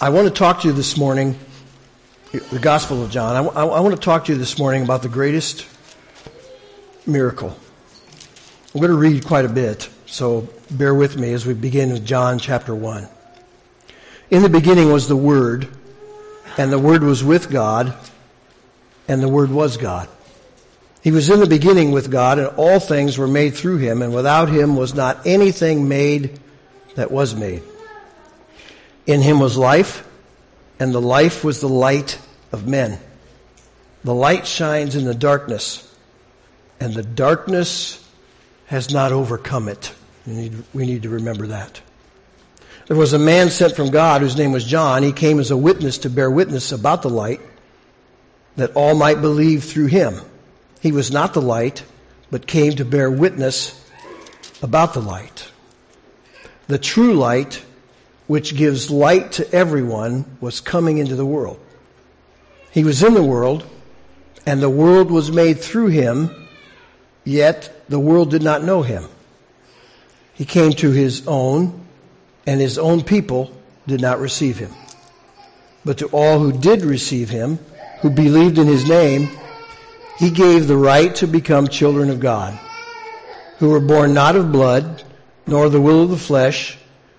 I want to talk to you this morning, the Gospel of John. I, want to talk to you this morning about the greatest miracle. I'm going to read quite a bit, so bear with me as we begin with John chapter 1. In the beginning was the Word, and the Word was with God, and the Word was God. He was in the beginning with God, and all things were made through him, and without him was not anything made that was made. In him was life, and the life was the light of men. The light shines in the darkness, and the darkness has not overcome it. We need, we need to remember that. There was a man sent from God whose name was John. He came as a witness to bear witness about the light, that all might believe through him. He was not the light, but came to bear witness about the light. The true light which gives light to everyone, was coming into the world. He was in the world, and the world was made through him, yet the world did not know him. He came to his own, and his own people did not receive him. But to all who did receive him, who believed in his name, he gave the right to become children of God, who were born not of blood, nor the will of the flesh,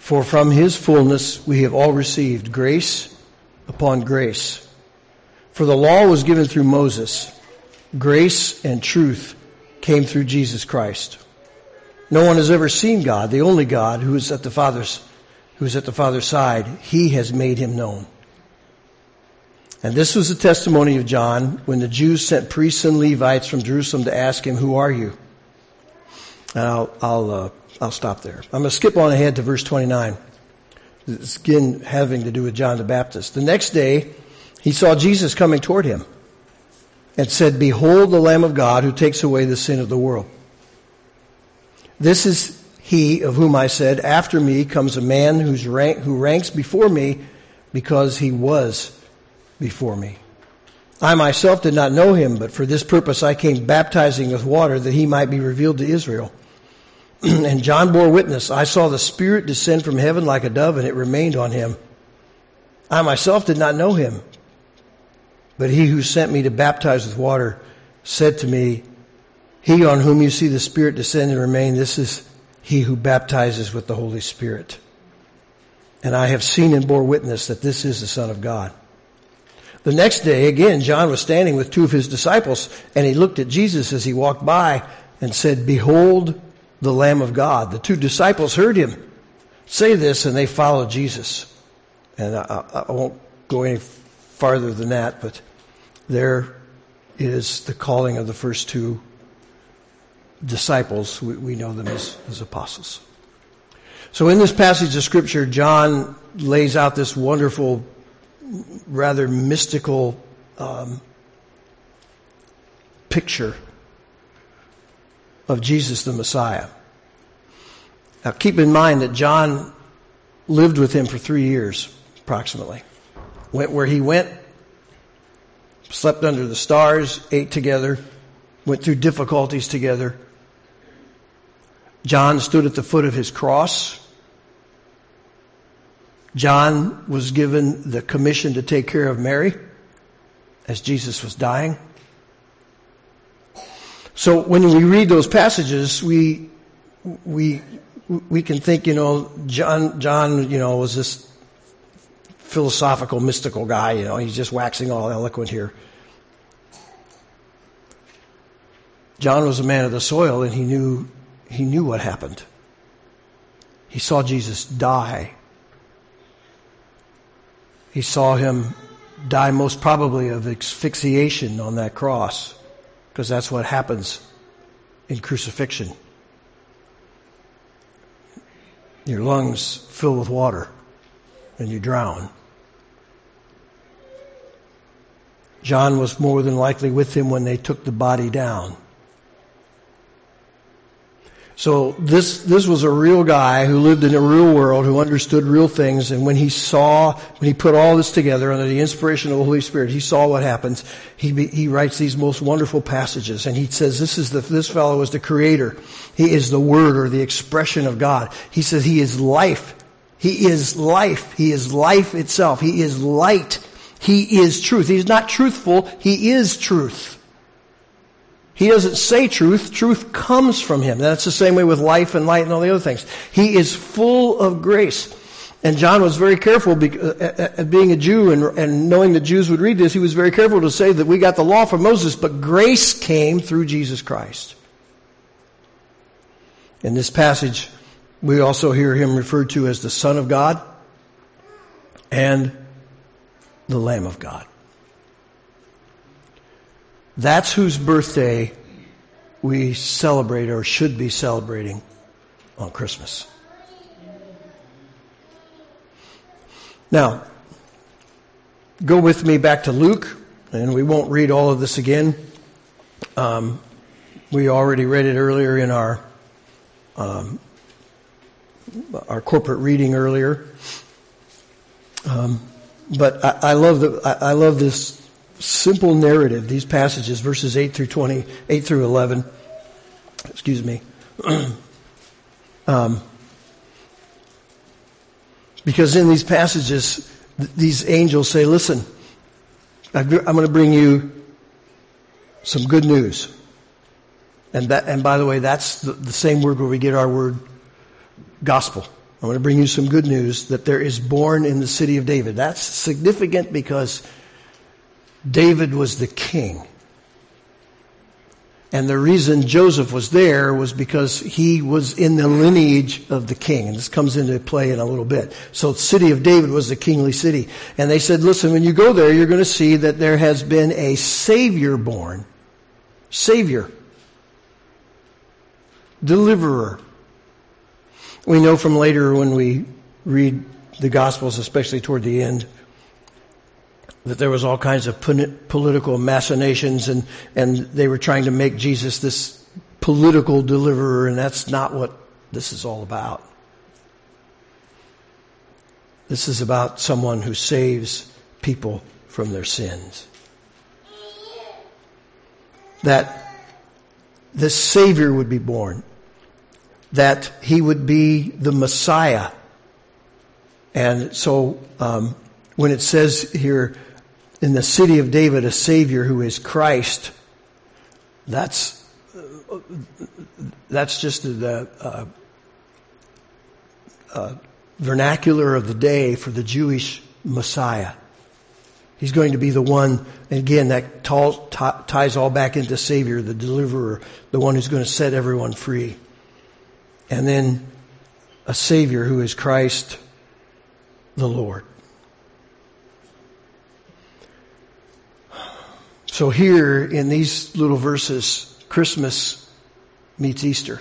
For from his fullness we have all received grace upon grace. For the law was given through Moses. Grace and truth came through Jesus Christ. No one has ever seen God, the only God who is at the Father's, who is at the Father's side. He has made him known. And this was the testimony of John when the Jews sent priests and Levites from Jerusalem to ask him, Who are you? And I'll, I'll uh, I'll stop there. I'm going to skip on ahead to verse 29. It's again having to do with John the Baptist. The next day, he saw Jesus coming toward him and said, Behold the Lamb of God who takes away the sin of the world. This is he of whom I said, After me comes a man rank, who ranks before me because he was before me. I myself did not know him, but for this purpose I came baptizing with water that he might be revealed to Israel. and John bore witness. I saw the Spirit descend from heaven like a dove, and it remained on him. I myself did not know him. But he who sent me to baptize with water said to me, He on whom you see the Spirit descend and remain, this is he who baptizes with the Holy Spirit. And I have seen and bore witness that this is the Son of God. The next day, again, John was standing with two of his disciples, and he looked at Jesus as he walked by and said, Behold the Lamb of God. The two disciples heard him say this and they followed Jesus. And I, I won't go any farther than that, but there is the calling of the first two disciples. We, we know them as, as apostles. So in this passage of scripture, John lays out this wonderful, rather mystical um, picture of Jesus the Messiah. Now keep in mind that John lived with him for three years, approximately. Went where he went, slept under the stars, ate together, went through difficulties together. John stood at the foot of his cross. John was given the commission to take care of Mary as Jesus was dying. So when we read those passages, we, we, we can think, you know, John, John, you know, was this philosophical, mystical guy, you know, he's just waxing all eloquent here. John was a man of the soil and he knew, he knew what happened. He saw Jesus die. He saw him die most probably of asphyxiation on that cross because that's what happens in crucifixion. Your lungs fill with water and you drown. John was more than likely with him when they took the body down. So this, this was a real guy who lived in a real world, who understood real things, and when he saw, when he put all this together under the inspiration of the Holy Spirit, he saw what happens. He, he writes these most wonderful passages, and he says this is the, this fellow is the creator. He is the word or the expression of God. He says he is life. He is life. He is life itself. He is light. He is truth. He's not truthful. He is truth. He doesn't say truth. Truth comes from him. That's the same way with life and light and all the other things. He is full of grace. And John was very careful, uh, being a Jew and, and knowing the Jews would read this, he was very careful to say that we got the law from Moses, but grace came through Jesus Christ. In this passage, we also hear him referred to as the Son of God and the Lamb of God. That's whose birthday we celebrate or should be celebrating on Christmas. Now, go with me back to Luke, and we won't read all of this again. Um, we already read it earlier in our um, our corporate reading earlier. Um, but I, I love the I, I love this simple narrative, these passages, verses 8 through 20, 8 through 11. Excuse me. um, because in these passages, th- these angels say, listen, I'm going to bring you some good news. And that, and by the way, that's the, the same word where we get our word gospel. I'm going to bring you some good news that there is born in the city of David. That's significant because David was the king. And the reason Joseph was there was because he was in the lineage of the king. And this comes into play in a little bit. So the city of David was the kingly city. And they said, listen, when you go there, you're going to see that there has been a savior born. Savior. Deliverer. We know from later when we read the gospels, especially toward the end, that there was all kinds of political machinations and, and they were trying to make Jesus this political deliverer and that's not what this is all about. This is about someone who saves people from their sins. That this Savior would be born. That He would be the Messiah. And so, um, when it says here, in the city of David a Savior who is Christ. That's that's just the uh, uh, vernacular of the day for the Jewish Messiah. He's going to be the one, again, that ties all back into Savior, the deliverer, the one who's going to set everyone free. And then a Savior who is Christ the Lord. So here in these little verses, Christmas meets Easter.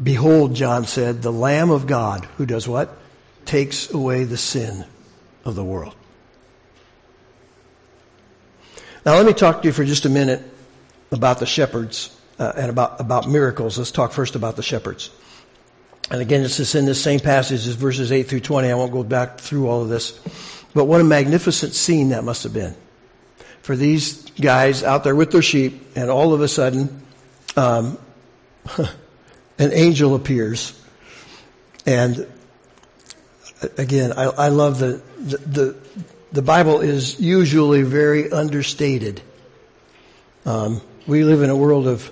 Behold, John said, the Lamb of God who does what? Takes away the sin of the world. Now let me talk to you for just a minute about the shepherds uh, and about, about miracles. Let's talk first about the shepherds. And again, it's just in this same passage as verses 8 through 20. I won't go back through all of this. But what a magnificent scene that must have been for these guys out there with their sheep, and all of a sudden, um, an angel appears. And again, I, I love the, the, the, the, Bible is usually very understated. Um, we live in a world of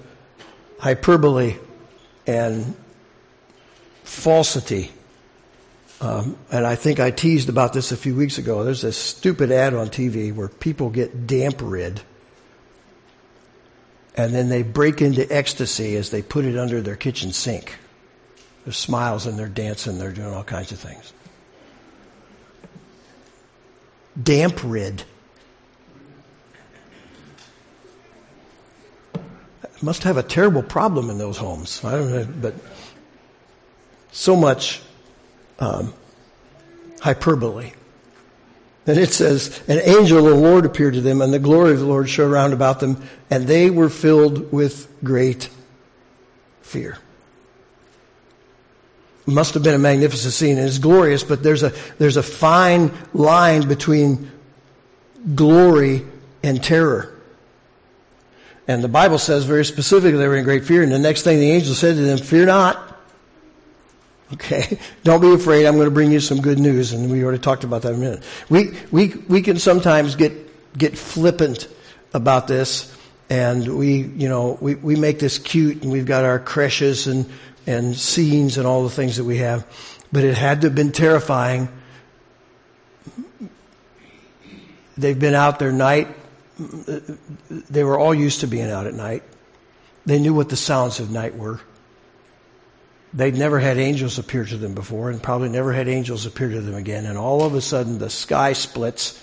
hyperbole and falsity. Um, and I think I teased about this a few weeks ago. There's this stupid ad on TV where people get DampRid and then they break into ecstasy as they put it under their kitchen sink. There's smiles and they're dancing, they're doing all kinds of things. DampRid. Must have a terrible problem in those homes. I don't know, but so much um, hyperbole. And it says, An angel of the Lord appeared to them, and the glory of the Lord shone around about them, and they were filled with great fear. It must have been a magnificent scene, it's glorious, but there's a, there's a fine line between glory and terror. And the Bible says very specifically they were in great fear, and the next thing the angel said to them, Fear not. Okay? Don't be afraid. I'm going to bring you some good news. And we already talked about that in a minute. We, we, we can sometimes get, get flippant about this. And we, you know, we, we make this cute and we've got our creches and, and scenes and all the things that we have. But it had to have been terrifying. They've been out there night. They were all used to being out at night. They knew what the sounds of night were. They'd never had angels appear to them before and probably never had angels appear to them again. And all of a sudden the sky splits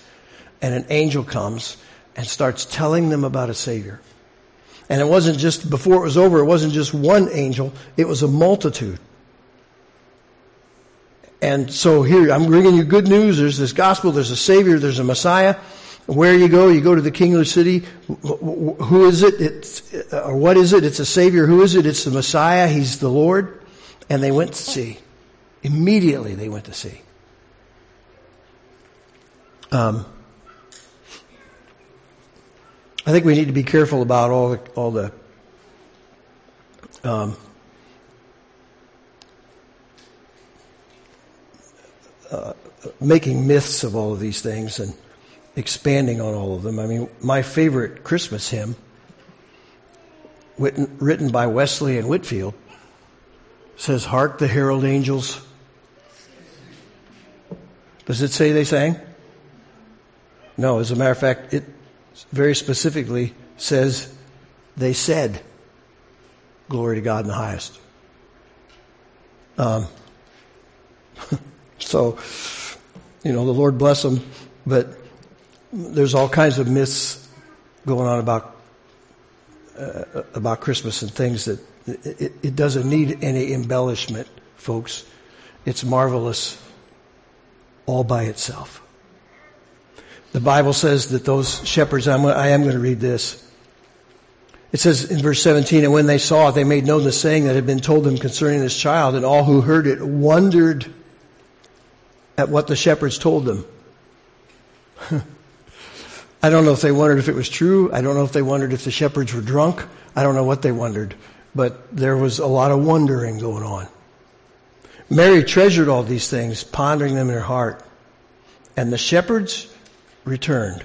and an angel comes and starts telling them about a Savior. And it wasn't just, before it was over, it wasn't just one angel, it was a multitude. And so here, I'm bringing you good news. There's this gospel, there's a Savior, there's a Messiah. Where you go, you go to the king of the city. Who is it? It's, or what is it? It's a Savior. Who is it? It's the Messiah. He's the Lord. And they went to see. Immediately they went to see. Um, I think we need to be careful about all the, all the um, uh, making myths of all of these things and expanding on all of them. I mean, my favorite Christmas hymn, written, by Wesley and Whitefield, says, Hark the herald angels. Does it say they sang? No, as a matter of fact, it very specifically says they said, Glory to God in the highest. Um, so, you know, the Lord bless them, but there's all kinds of myths going on about uh, about Christmas and things that it, it doesn't need any embellishment, folks. It's marvelous all by itself. The Bible says that those shepherds, I'm, I am going to read this. It says in verse 17, and when they saw it, they made known the saying that had been told them concerning this child, and all who heard it wondered at what the shepherds told them. I don't know if they wondered if it was true. I don't know if they wondered if the shepherds were drunk. I don't know what they wondered but there was a lot of wondering going on. Mary treasured all these things, pondering them in her heart. And the shepherds returned,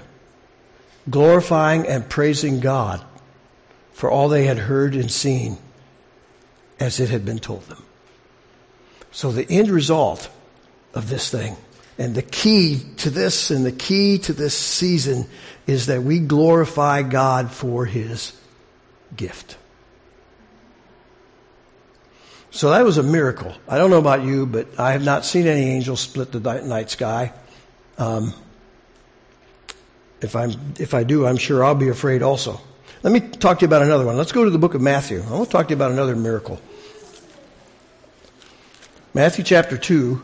glorifying and praising God for all they had heard and seen as it had been told them. So the end result of this thing and the key to this and the key to this season is that we glorify God for his gift. So that was a miracle. I don't know about you, but I have not seen any angels split the night sky. Um, if I'm, if I do, I'm sure I'll be afraid also. Let me talk to you about another one. Let's go to the book of Matthew. I want to talk to you about another miracle. Matthew chapter 2.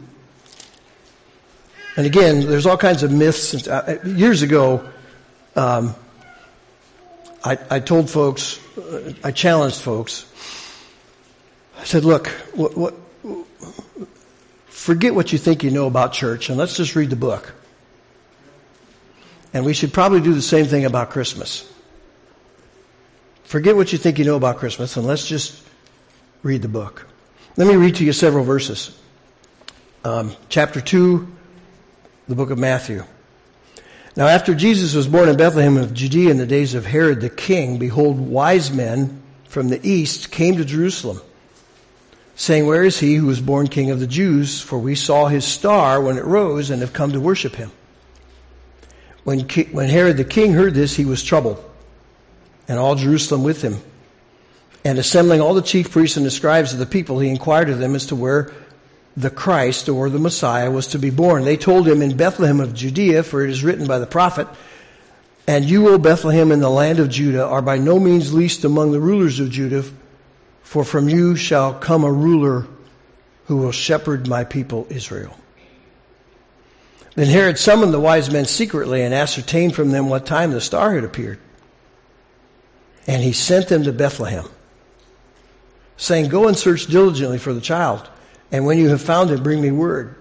And again, there's all kinds of myths. Uh, years ago, um, I, I, told folks, uh, I challenged folks I said, look, what, what, forget what you think you know about church and let's just read the book. And we should probably do the same thing about Christmas. Forget what you think you know about Christmas and let's just read the book. Let me read to you several verses. Um, chapter 2, the book of Matthew. Now, after Jesus was born in Bethlehem of Judea in the days of Herod the king, behold, wise men from the east came to Jerusalem saying, Where is he who was born king of the Jews? For we saw his star when it rose and have come to worship him. When, when Herod the king heard this, he was troubled, and all Jerusalem with him. And assembling all the chief priests and the scribes of the people, he inquired of them as to where the Christ or the Messiah was to be born. They told him in Bethlehem of Judea, for it is written by the prophet, And you, O Bethlehem, in the land of Judah, are by no means least among the rulers of Judah, for from you shall come a ruler who will shepherd my people Israel. Then Herod summoned the wise men secretly and ascertained from them what time the star had appeared. And he sent them to Bethlehem, saying, Go and search diligently for the child, and when you have found him, bring me word,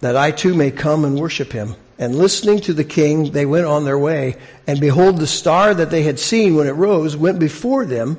that I too may come and worship him. And listening to the king, they went on their way, and behold, the star that they had seen when it rose went before them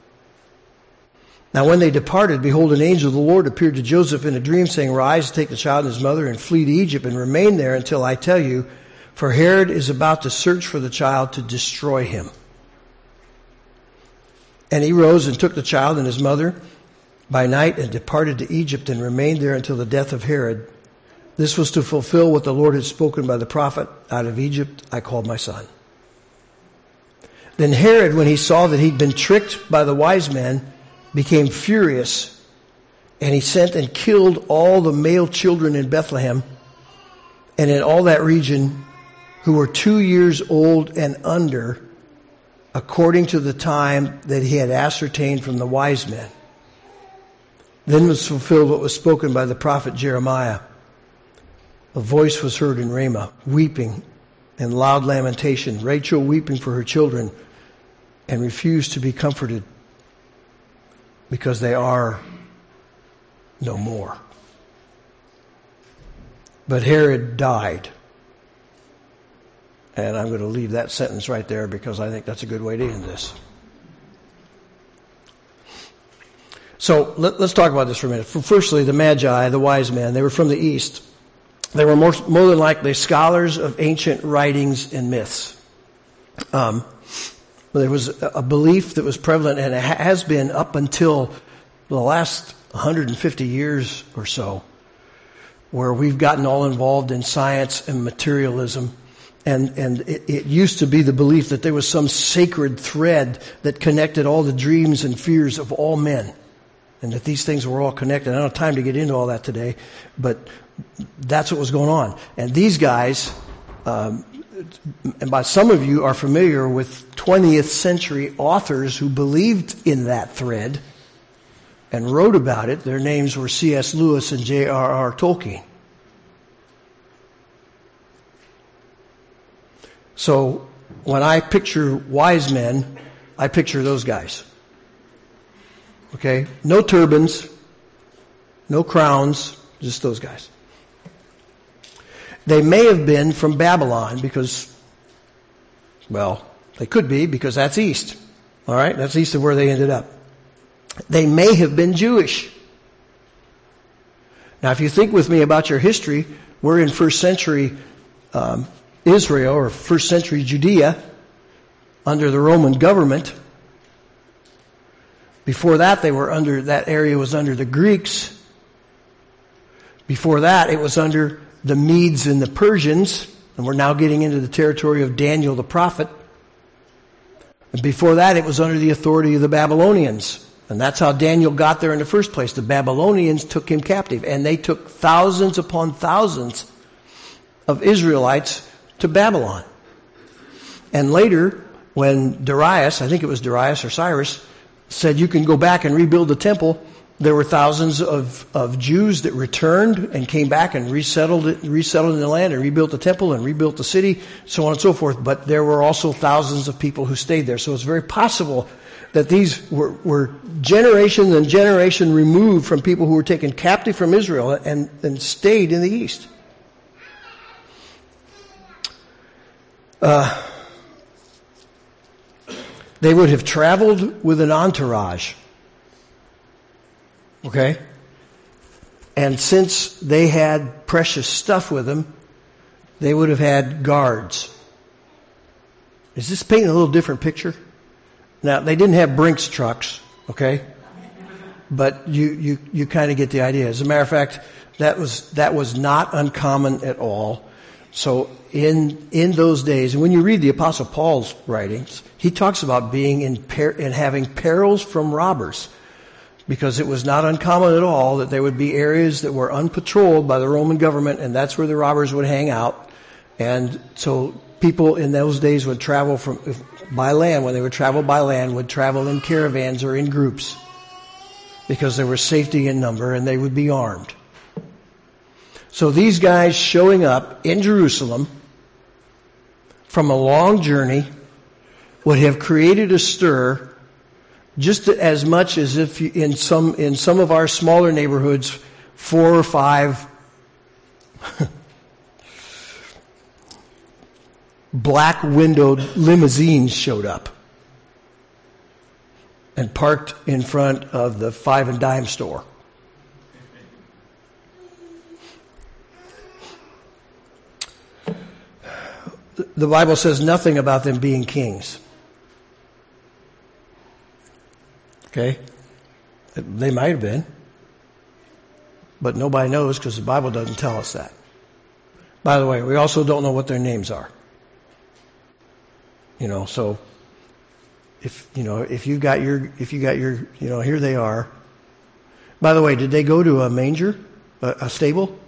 Now, when they departed, behold, an angel of the Lord appeared to Joseph in a dream, saying, Rise, take the child and his mother, and flee to Egypt, and remain there until I tell you, for Herod is about to search for the child to destroy him. And he rose and took the child and his mother by night and departed to Egypt and remained there until the death of Herod. This was to fulfill what the Lord had spoken by the prophet Out of Egypt I called my son. Then Herod, when he saw that he'd been tricked by the wise men, became furious and he sent and killed all the male children in Bethlehem and in all that region who were two years old and under according to the time that he had ascertained from the wise men. Then was fulfilled what was spoken by the prophet Jeremiah. A voice was heard in Ramah, weeping and loud lamentation, Rachel weeping for her children and refused to be comforted because they are no more. But Herod died and I'm going to leave that sentence right there because I think that's a good way to end this. So let, us talk about this for a minute. Firstly, the Magi, the wise men, they were from the East. They were more, more than likely scholars of ancient writings and myths. Um, there was a belief that was prevalent and it has been up until the last 150 years or so, where we've gotten all involved in science and materialism and, and it, it, used to be the belief that there was some sacred thread that connected all the dreams and fears of all men. And that these things were all connected. I don't have time to get into all that today, but that's what was going on. And these guys, um, by some of you are familiar with 20th century authors who believed in that thread and wrote about it. Their names were C.S. Lewis and J.R.R. Tolkien. So when I picture wise men, I picture those guys. Okay? No turbans, no crowns, just those guys. They may have been from Babylon because, well, they could be because that's east. All right? That's east of where they ended up. They may have been Jewish. Now, if you think with me about your history, we're in first century um, Israel or first century Judea under the Roman government. Before that, they were under, that area was under the Greeks. Before that, it was under the Medes and the Persians, and we're now getting into the territory of Daniel the prophet. And before that, it was under the authority of the Babylonians. And that's how Daniel got there in the first place. The Babylonians took him captive, and they took thousands upon thousands of Israelites to Babylon. And later, when Darius, I think it was Darius or Cyrus, said you can go back and rebuild the temple, there were thousands of, of Jews that returned and came back and resettled it, resettled in the land and rebuilt the temple and rebuilt the city, so on and so forth. But there were also thousands of people who stayed there. So it's very possible that these were, were generation and generation removed from people who were taken captive from Israel and, and stayed in the east. Uh, they would have traveled with an entourage. Okay? And since they had precious stuff with them, they would have had guards. Is this painting a little different picture? Now, they didn't have Brinks trucks, okay? But you, you, you kind of get the idea. As a matter of fact, that was, that was not uncommon at all So in in those days, and when you read the Apostle Paul's writings, he talks about being in per, and having perils from robbers, because it was not uncommon at all that there would be areas that were unpatrolled by the Roman government, and that's where the robbers would hang out. And so people in those days would travel from by land. When they would travel by land, would travel in caravans or in groups, because there was safety in number, and they would be armed. So these guys showing up in Jerusalem from a long journey would have created a stir just as much as if in some in some of our smaller neighborhoods four or five black windowed limousines showed up and parked in front of the five and dime store the Bible says nothing about them being kings. Okay? They might have been. But nobody knows because the Bible doesn't tell us that. By the way, we also don't know what their names are. You know, so if you know if you got your if you got your you know here they are. By the way, did they go to a manger, a, a stable?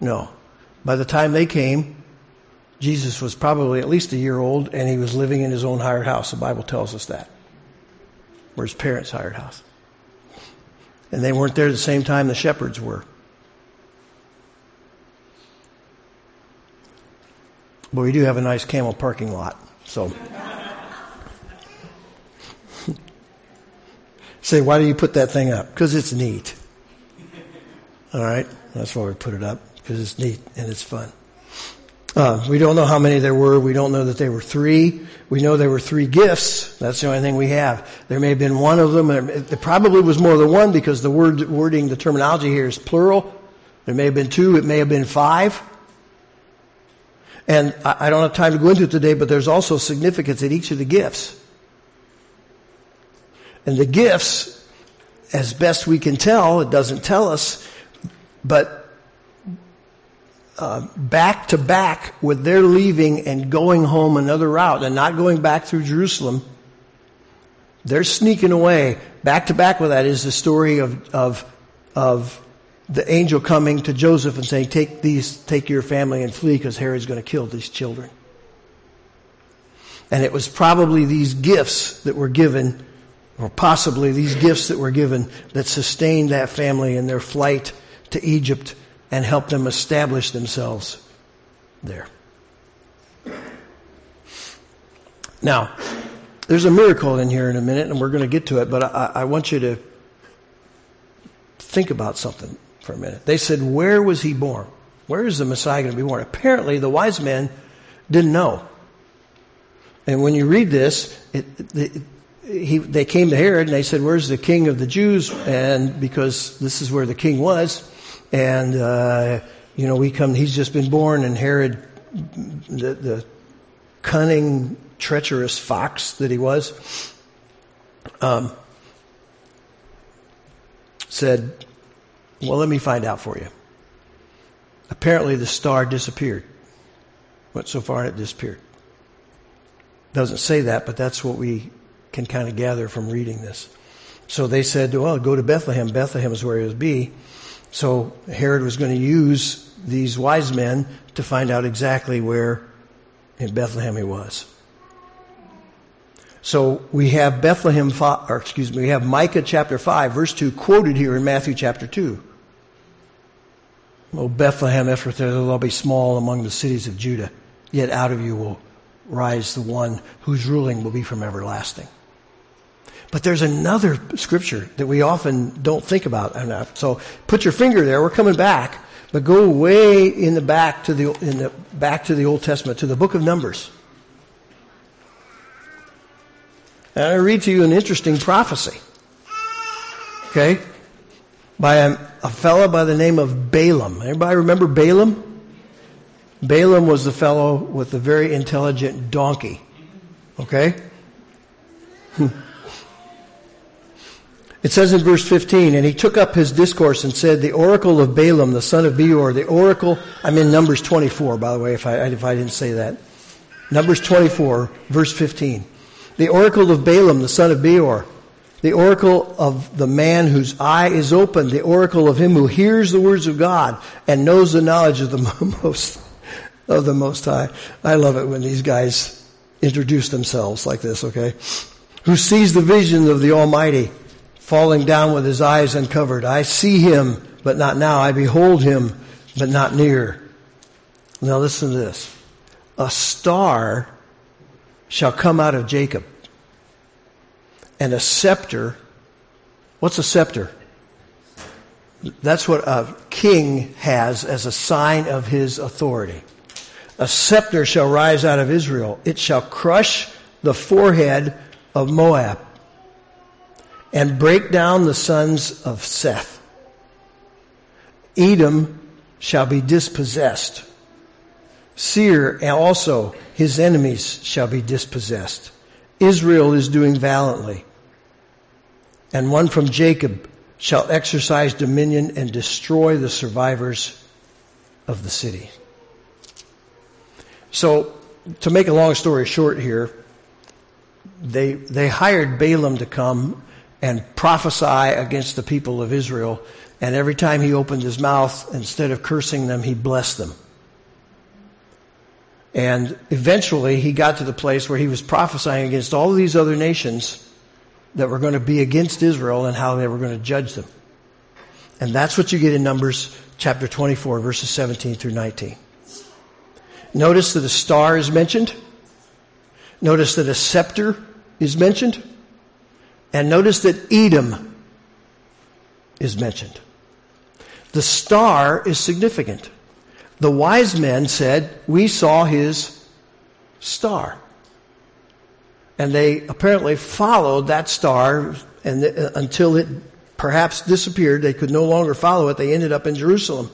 No. By the time they came, Jesus was probably at least a year old and he was living in his own hired house. The Bible tells us that. Or his parents' hired house. And they weren't there at the same time the shepherds were. But we do have a nice camel parking lot, so. Say, why do you put that thing up? Because it's neat. All right? That's why we put it up, because it's neat and it's fun. Uh, we don't know how many there were. We don't know that there were three. We know there were three gifts. That's the only thing we have. There may have been one of them. It probably was more than one because the word wording, the terminology here is plural. There may have been two. It may have been five. And I don't have time to go into it today, but there's also significance in each of the gifts. And the gifts, as best we can tell, it doesn't tell us, but back to back with their leaving and going home another route and not going back through Jerusalem. They're sneaking away. Back to back with that is the story of, of, of the angel coming to Joseph and saying, take these, take your family and flee because Herod's going to kill these children. And it was probably these gifts that were given, or possibly these gifts that were given that sustained that family in their flight to Egypt and help them establish themselves there. Now, there's a miracle in here in a minute, and we're going to get to it, but I, I want you to think about something for a minute. They said, Where was he born? Where is the Messiah going to be born? Apparently, the wise men didn't know. And when you read this, it, it, he, they came to Herod and they said, Where's the king of the Jews? And because this is where the king was, and, uh, you know, we come, he's just been born, and Herod, the, the cunning, treacherous fox that he was, um, said, Well, let me find out for you. Apparently, the star disappeared. Went so far and it disappeared. Doesn't say that, but that's what we can kind of gather from reading this. So they said, Well, go to Bethlehem. Bethlehem is where he would be. So Herod was going to use these wise men to find out exactly where in Bethlehem he was. So we have Bethlehem, or excuse me, we have Micah chapter 5, verse 2 quoted here in Matthew chapter 2. O Bethlehem Ephrathah, thou be small among the cities of Judah, yet out of you will rise the one whose ruling will be from everlasting. But there's another scripture that we often don't think about enough. So put your finger there. We're coming back, but go way in the back to the in the back to the Old Testament to the book of Numbers. And I read to you an interesting prophecy. Okay, by a, a fellow by the name of Balaam. Everybody remember Balaam? Balaam was the fellow with the very intelligent donkey. Okay? Hmm. It says in verse 15, and he took up his discourse and said, the oracle of Balaam, the son of Beor, the oracle, I'm in Numbers 24, by the way, if I, if I didn't say that. Numbers 24, verse 15. The oracle of Balaam, the son of Beor, the oracle of the man whose eye is open, the oracle of him who hears the words of God and knows the knowledge of the most, of the Most High. I love it when these guys introduce themselves like this, okay? Who sees the vision of the Almighty falling down with his eyes uncovered. I see him, but not now. I behold him, but not near. Now listen to this. A star shall come out of Jacob, and a scepter. What's a scepter? That's what a king has as a sign of his authority. A scepter shall rise out of Israel. It shall crush the forehead of Moab and break down the sons of Seth. Edom shall be dispossessed. Seir also his enemies shall be dispossessed. Israel is doing valiantly. And one from Jacob shall exercise dominion and destroy the survivors of the city. So, to make a long story short here, they, they hired Balaam to come and prophesy against the people of Israel. And every time he opened his mouth, instead of cursing them, he blessed them. And eventually he got to the place where he was prophesying against all of these other nations that were going to be against Israel and how they were going to judge them. And that's what you get in Numbers chapter 24, verses 17 through 19. Notice that a star is mentioned. Notice that a scepter is mentioned. And notice that Edom is mentioned. The star is significant. The wise men said, We saw his star. And they apparently followed that star and the, until it perhaps disappeared. They could no longer follow it. They ended up in Jerusalem.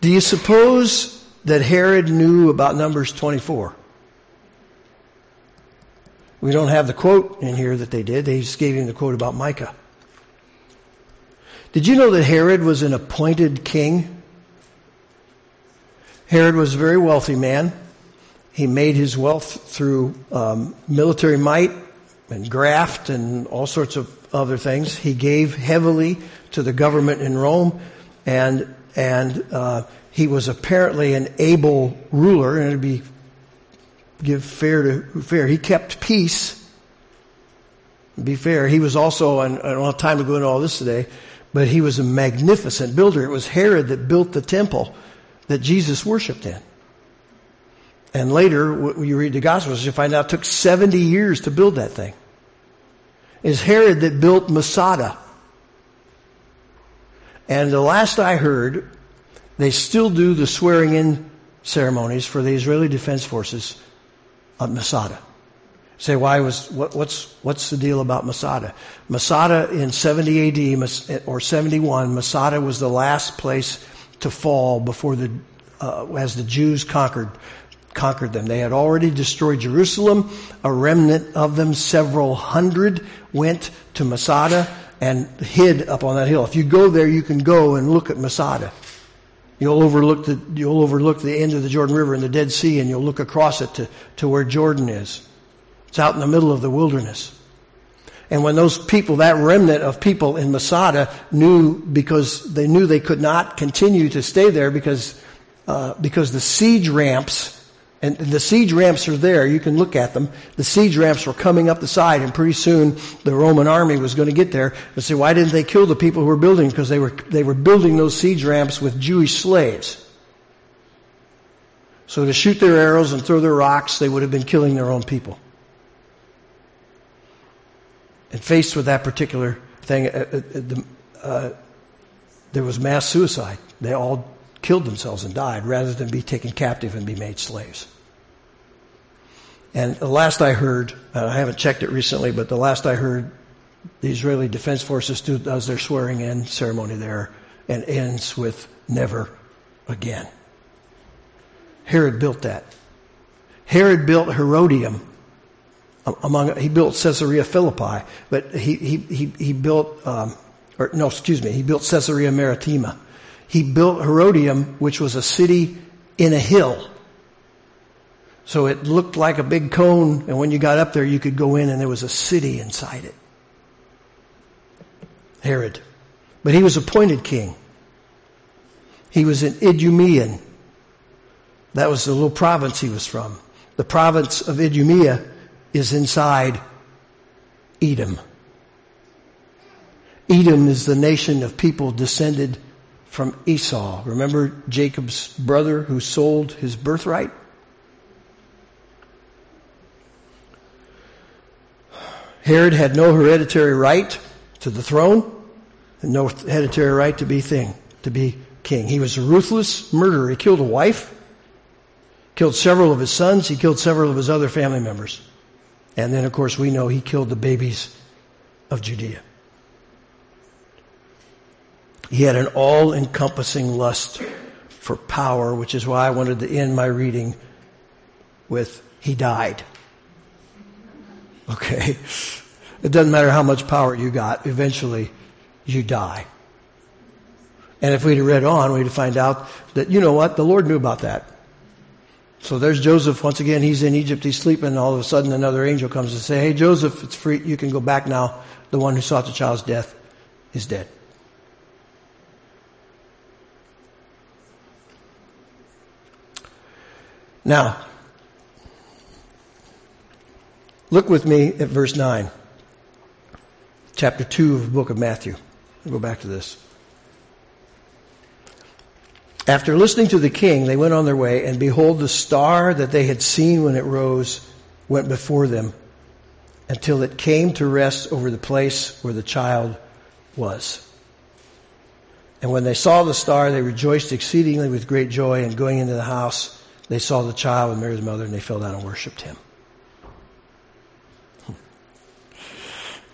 Do you suppose that Herod knew about Numbers 24? We don't have the quote in here that they did. They just gave him the quote about Micah. Did you know that Herod was an appointed king? Herod was a very wealthy man. He made his wealth through um, military might and graft and all sorts of other things. He gave heavily to the government in Rome, and and uh, he was apparently an able ruler, and it'd be give fair to fair. He kept peace. Be fair. He was also, and I don't have time to go into all this today, but he was a magnificent builder. It was Herod that built the temple that Jesus worshiped in. And later, when you read the Gospels, you find out it took 70 years to build that thing. It's Herod that built Masada. And the last I heard, they still do the swearing in ceremonies for the Israeli Defense Forces of Masada. Say, why was, what, what's, what's the deal about Masada? Masada in 70 AD or 71, Masada was the last place to fall before the, uh, as the Jews conquered, conquered them. They had already destroyed Jerusalem. A remnant of them, several hundred, went to Masada and hid up on that hill. If you go there, you can go and look at Masada. You'll overlook the, you'll overlook the end of the Jordan River and the Dead Sea and you'll look across it to, to where Jordan is. It's out in the middle of the wilderness. And when those people, that remnant of people in Masada knew because they knew they could not continue to stay there because, uh, because the siege ramps and the siege ramps are there. You can look at them. The siege ramps were coming up the side, and pretty soon the Roman army was going to get there and say, why didn't they kill the people who were building? Because they were, they were building those siege ramps with Jewish slaves. So to shoot their arrows and throw their rocks, they would have been killing their own people. And faced with that particular thing, uh, uh, uh, there was mass suicide. They all killed themselves and died rather than be taken captive and be made slaves. And the last I heard, uh, I haven't checked it recently, but the last I heard, the Israeli Defense Forces do, does their swearing in ceremony there and ends with never again. Herod built that. Herod built Herodium. among he built Caesarea Philippi, but he he he, he built um, or no, excuse me, he built Caesarea Maritima. He built Herodium, which was a city in a hill. So it looked like a big cone, and when you got up there, you could go in, and there was a city inside it. Herod. But he was appointed king. He was an Idumean. That was the little province he was from. The province of Idumea is inside Edom. Edom is the nation of people descended from Esau. Remember Jacob's brother who sold his birthright? Herod had no hereditary right to the throne and no hereditary right to be thing, to be king. He was a ruthless murderer. He killed a wife, killed several of his sons, he killed several of his other family members. And then, of course, we know he killed the babies of Judea. He had an all encompassing lust for power, which is why I wanted to end my reading with He died. Okay? It doesn't matter how much power you got, eventually you die. And if we'd read on, we'd find out that, you know what, the Lord knew about that. So there's Joseph. Once again, he's in Egypt. He's sleeping. All of a sudden, another angel comes and say, "Hey, Joseph, it's free. You can go back now. The one who sought the child's death is dead." Now, look with me at verse 9, chapter 2 of the book of Matthew. I'll go back to this. After listening to the king, they went on their way, and behold, the star that they had seen when it rose went before them until it came to rest over the place where the child was. And when they saw the star, they rejoiced exceedingly with great joy, and going into the house, they saw the child and Mary's mother and they fell down and worshiped him.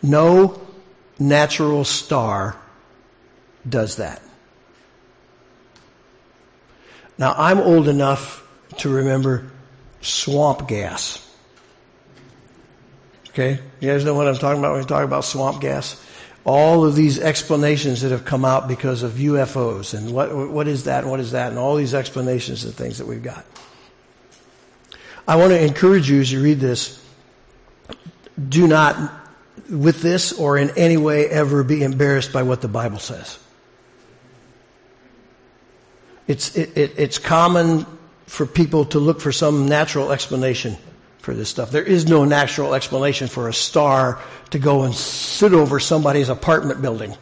No natural star does that. Now, I'm old enough to remember swamp gas. Okay? You guys know what I'm talking about when we talk about swamp gas? All of these explanations that have come out because of UFOs and what, what is that and what is that and all these explanations and things that we've got. I want to encourage you as you read this, do not, with this or in any way, ever be embarrassed by what the Bible says. It's, it, it, it's common for people to look for some natural explanation for this stuff. There is no natural explanation for a star to go and sit over somebody's apartment building.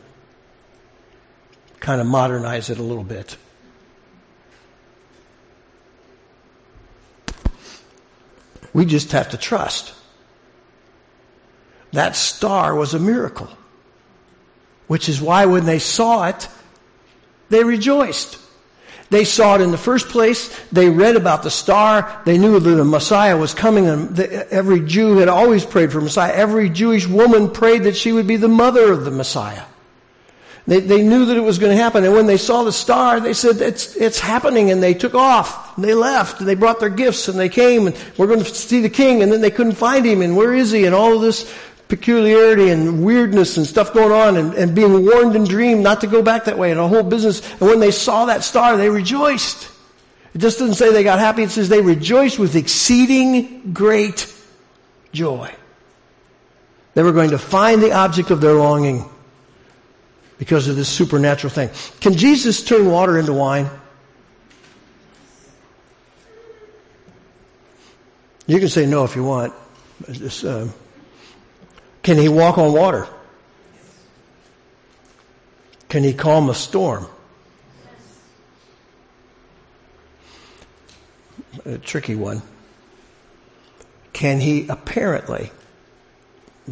Kind of modernize it a little bit. We just have to trust. That star was a miracle. Which is why when they saw it, they rejoiced. They saw it in the first place. They read about the star. They knew that the Messiah was coming. And every Jew had always prayed for Messiah. Every Jewish woman prayed that she would be the mother of the Messiah. They, they knew that it was going to happen. And when they saw the star, they said, it's, it's happening. And they took off. And they left. And they brought their gifts. And they came. And we're going to see the king. And then they couldn't find him. And where is he? And all of this peculiarity and weirdness and stuff going on. And, and being warned and dreamed not to go back that way. And a whole business. And when they saw that star, they rejoiced. It just doesn't say they got happy. It says they rejoiced with exceeding great joy. They were going to find the object of their longing because of this supernatural thing. Can Jesus turn water into wine? You can say no if you want. Just, uh, can he walk on water? Can he calm a storm? A tricky one. Can he apparently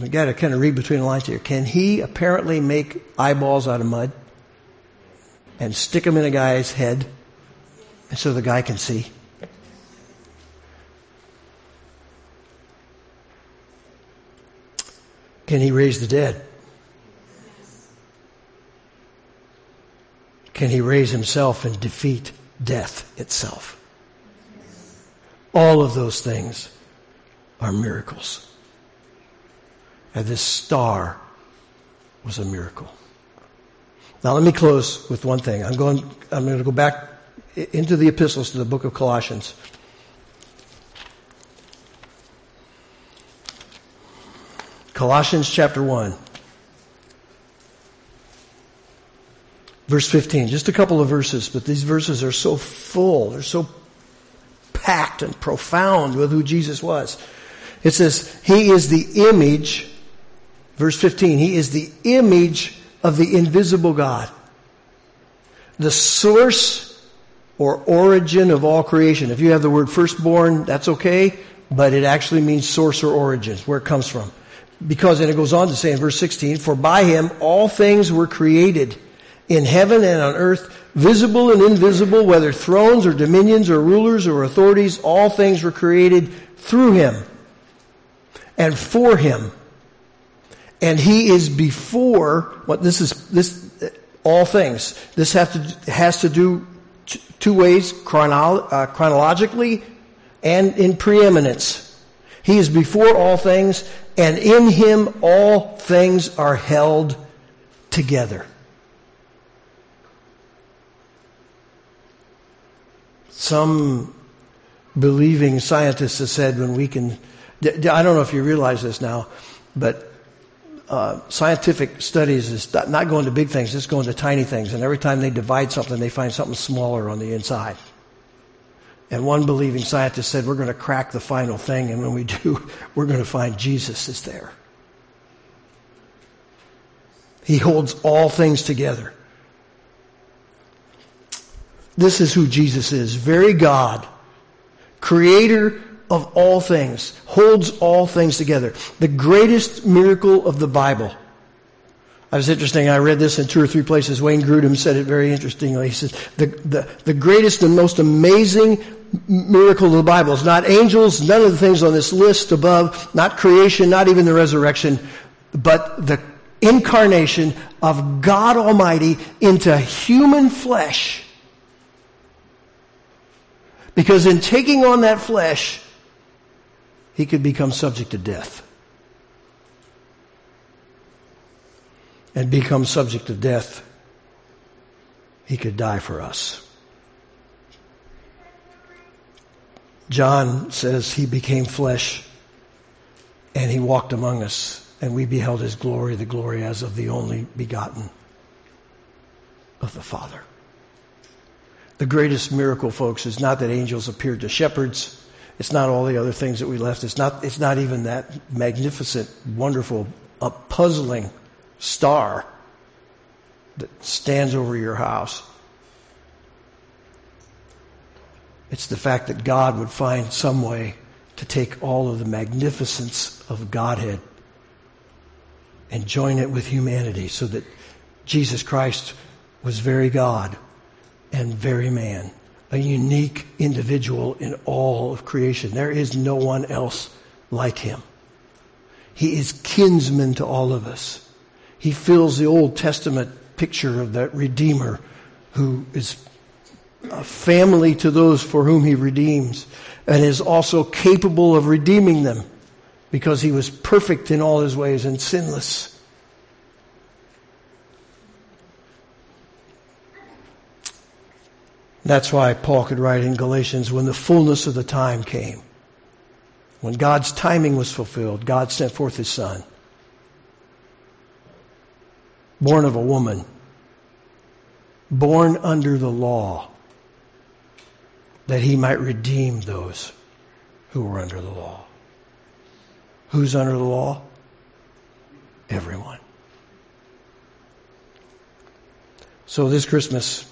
we got to kind of read between the lines here. Can he apparently make eyeballs out of mud and stick them in a guy's head so the guy can see? Can he raise the dead? Can he raise himself and defeat death itself? All of those things are miracles. And this star was a miracle. Now let me close with one thing. I'm going, I'm going to go back into the epistles to the book of Colossians. Colossians chapter 1. Verse 15. Just a couple of verses, but these verses are so full. They're so packed and profound with who Jesus was. It says, He is the image, verse 15, He is the image of the invisible God. The source or origin of all creation. If you have the word firstborn, that's okay, but it actually means source or origin, where it comes from. Because, and it goes on to say in verse 16, for by him all things were created in heaven and on earth, visible and invisible, whether thrones or dominions or rulers or authorities, all things were created through him and for him. And he is before what this is this all things. This has to has to do t- two ways chronolo- uh, chronologically and in preeminence. He is before all things, and in him all things are held together. Some believing scientists have said when we can, I don't know if you realize this now, but uh, scientific studies is not going to big things, it's going to tiny things. And every time they divide something, they find something smaller on the inside. And one believing scientist said, We're going to crack the final thing, and when we do, we're going to find Jesus is there. He holds all things together. This is who Jesus is. Very God, creator of all things, holds all things together. The greatest miracle of the Bible. I was interesting. I read this in two or three places. Wayne Grudem said it very interestingly. He says, the, the, the greatest and most amazing miracle of the Bible is not angels, none of the things on this list above, not creation, not even the resurrection, but the incarnation of God Almighty into human flesh because in taking on that flesh, he could become subject to death. And become subject to death, he could die for us. John says he became flesh and he walked among us, and we beheld his glory, the glory as of the only begotten of the Father. The greatest miracle, folks, is not that angels appeared to shepherds. It's not all the other things that we left. It's not, it's not even that magnificent, wonderful, uh, puzzling star that stands over your house. It's the fact that God would find some way to take all of the magnificence of Godhead and join it with humanity so that Jesus Christ was very God and very man, a unique individual in all of creation. There is no one else like him. He is kinsman to all of us. He fills the Old Testament picture of that Redeemer who is a family to those for whom he redeems and is also capable of redeeming them because he was perfect in all his ways and sinless. That's why Paul could write in Galatians, when the fullness of the time came, when God's timing was fulfilled, God sent forth his son, born of a woman, born under the law, that he might redeem those who were under the law. Who's under the law? Everyone. So this Christmas,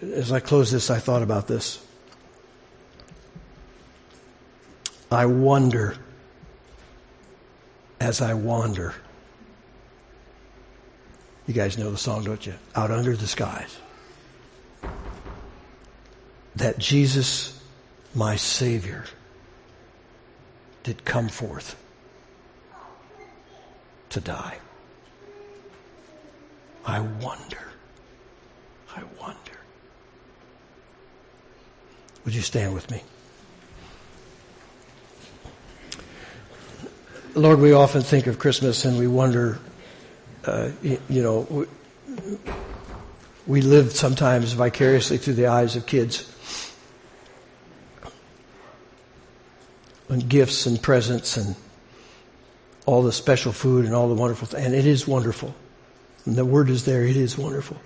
as I close this, I thought about this. I wonder as I wander. You guys know the song, don't you? Out under the skies. That Jesus, my Savior, did come forth to die. I wonder. I wonder. Would you stand with me? Lord, we often think of Christmas and we wonder, uh, you, know, we, we live sometimes vicariously through the eyes of kids. And gifts and presents and all the special food and all the wonderful things. And it is wonderful. And the word is there, it is wonderful.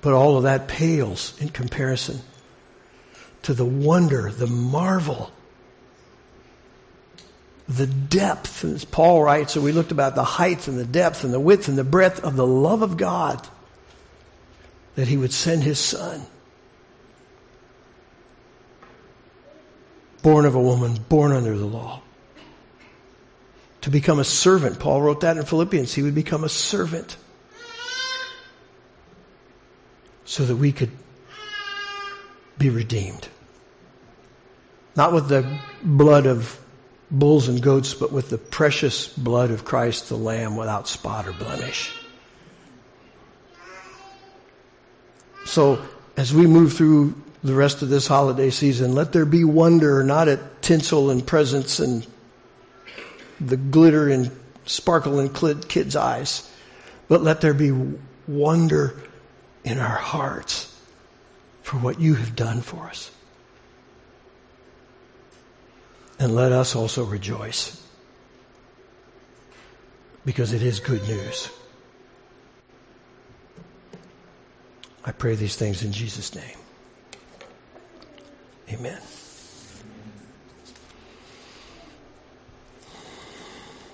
But all of that pales in comparison to the wonder, the marvel, the depth, as Paul writes, so we looked about the height and the depth and the width and the breadth of the love of God that he would send his son. Born of a woman, born under the law. To become a servant. Paul wrote that in Philippians. He would become a servant so that we could be redeemed. Not with the blood of bulls and goats, but with the precious blood of Christ, the Lamb, without spot or blemish. So, as we move through the rest of this holiday season, let there be wonder not at tinsel and presents and the glitter and sparkle in kids' eyes, but let there be wonder in our hearts for what you have done for us. And let us also rejoice because it is good news. I pray these things in Jesus' name. Amen.